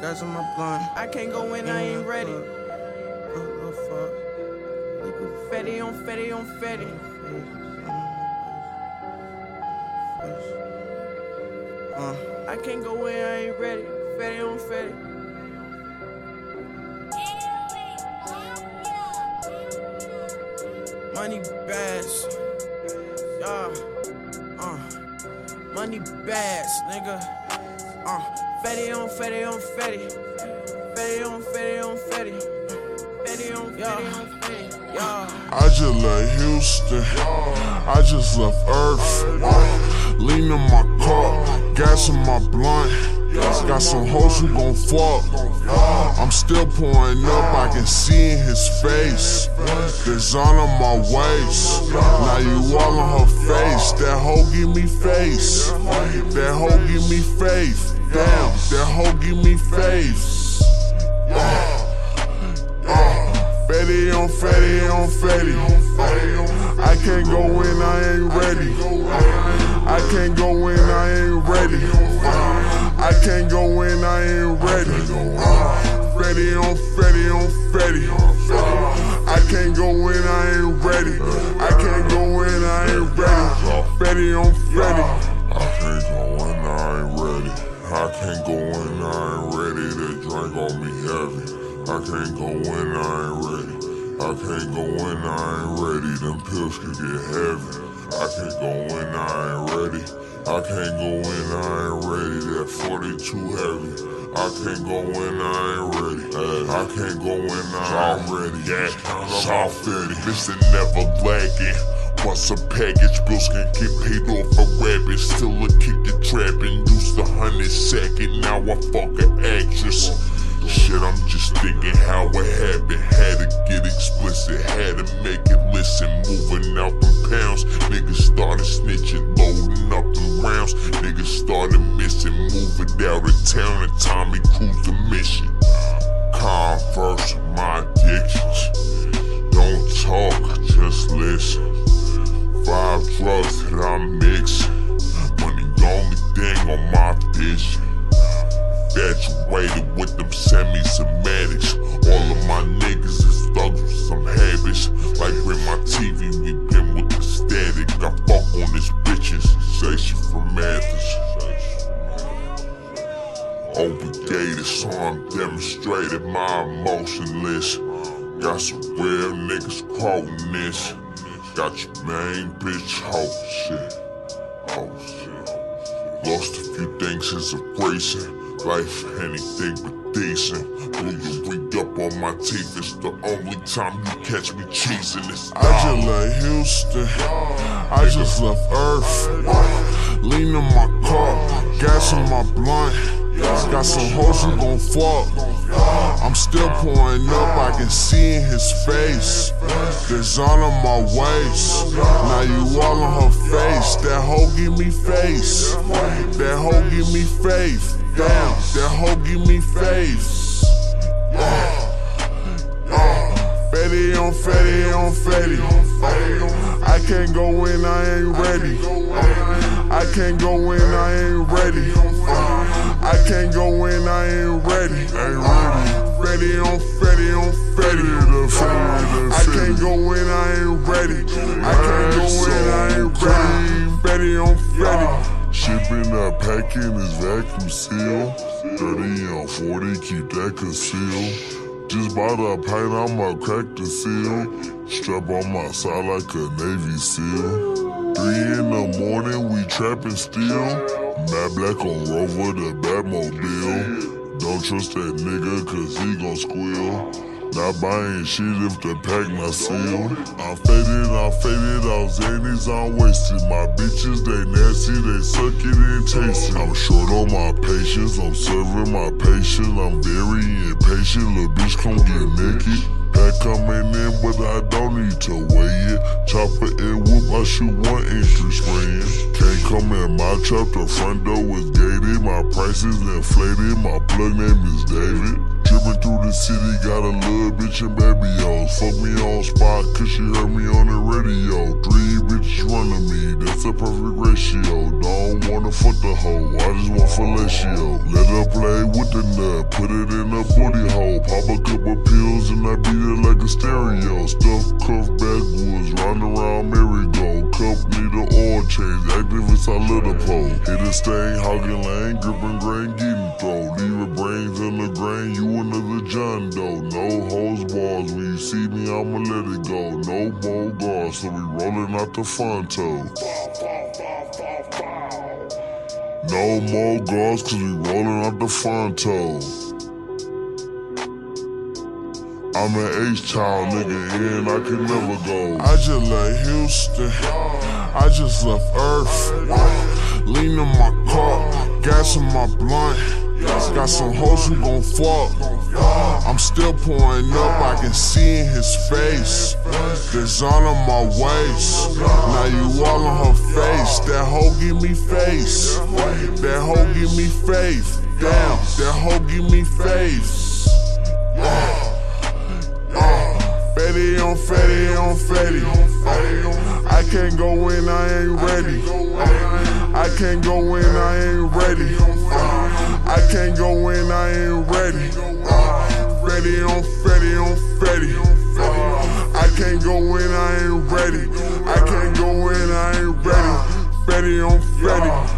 Gas in my blunt. I can't go in, I ain't ready. What the fuck? Fetti on Fetti on Fetti. Uh, I can't go in, I ain't ready. Fetti on Fetti. Money bags. Yeah. Uh. Money bags, nigga. Uh. Fetti on Fetti on Fetti. Fetti on Fetti on Fetti. Fetti on Fetti on Fetti. I just left Houston. I just left Earth. Lean in my car, gas in my blunt. Got some hoes who gon' fuck. I'm still pouring up, I can see in his face. Design on my waist. Now you all on her face. That hoe give me face. That hoe give me faith. Damn, that hoe give me faith. Fetti on Fetti on Fetti. I can't go in, I ain't ready. I can't go in, I ain't ready. I can't go in, I ain't ready. Fetti on Fetti on Fetti. I can't go in, I ain't ready. I can't go in, I ain't ready. Fetti on Fetti. I can't go in, I ain't ready. I can't go in, I ain't ready. That drink on me heavy. I can't go in, I ain't ready. I can't go in, I ain't ready. Them pills can get heavy. I can't go in, I ain't ready. I can't go in, I ain't ready. That 42 heavy. I can't go in, I ain't ready. I can't go in, I ain't ready. Yeah, soft fitty. Listen, never lagging. Once a package, bills can get paid off a rabbit. Still a kick it trapping. Used to hundred second, now I fuck an actress. Shit, I'm just thinking how it happened. Had to get Infatuated with them semi-sematics. All of my niggas is thugs with some habits. Like with my TV, we been with the static. I fuck on this bitches. Say she from Athens. Oh, Obligated, so I'm demonstrating my emotionless. Got some real niggas quoting this. Got your main bitch, oh shit. Oh shit. Lost a few things since a racing. Life anything but decent. Blew the ring up on my teeth. It's the only time you catch me cheesing this. I just left Houston. I just left Earth. Lean in my car, gas in my blunt. Got some hoes who gon' fuck. Still pouring up, I can see in his face. Design on my waist. Now you all on her face. That hoe give me face. That hoe give me faith. Damn, that hoe give me faith. Uh, Fetti on Fetti on Fetti. I can't go in, I ain't ready. I can't go in, I ain't ready. Uh, I can't go in, I ain't ready. Ain't ready. Fetti on Fetti on Fetti. I can't go in, I ain't ready. I can't go in, I ain't ready. Fetti on Fetti. Shipping that packing is vacuum seal. 30 on 40, keep that concealed. Just bought a pint, I'ma crack the seal. Strap on my side like a Navy SEAL. Three in the morning, we trapping still. Matt Black on Rover, the Batmobile. Don't trust that nigga, cause he gon' squeal. Not buying shit if the pack not sealed. I'm faded, I'm faded, I'm Xannies, I'm wasted. My bitches, they nasty, they suck it and taste it. I'm short on my patience, I'm serving my patience. I'm very impatient, little bitch, come get naked. Pack coming in, but I don't need to weigh it. Chopper and whoop, I shoot one entry spraying. Come in my trap, the front door is gated. My price is inflated, my plug name is David. Dripping through the city, got a little bitch and baby O's. Fuck me on spot, cause she heard me on the radio. Three bitches running me, that's a perfect ratio. Don't wanna fuck the hoe, I just want fellatio. Let her play with the nut, put it in a booty hole. Pop a couple pills and I beat it like a stereo. Stuff cuff backwoods, round around merry-go. Cup need an oil change, active inside little pole. Hit a stain, hogging lane, gripping grain, getting throw. Leave your brains in the grain, you another John Doe. No hose bars, when you see me, I'ma let it go. No more guards, so we rolling out the Fonto. No more guards, cause we rolling out the Fonto. I'm an H-Town nigga, and I can never go. I just left Houston, I just left Earth. Lean in my car, gas in my blunt. Got some hoes who gon' fuck. I'm still pouring up, I can see in his face. Design on my waist. Now you all on her face. That hoe give me face. That hoe give me faith. Damn, that hoe give me faith. Uh, Fetti on Fetti on Fetti. I can't go in, I ain't ready. I can't go in, I ain't ready. I can't go in, I ain't ready fatty, I'm fatty, I'm fatty. Uh, I can't go in, I ain't ready. I can't go in, I ain't ready. Fetti, I'm fatty.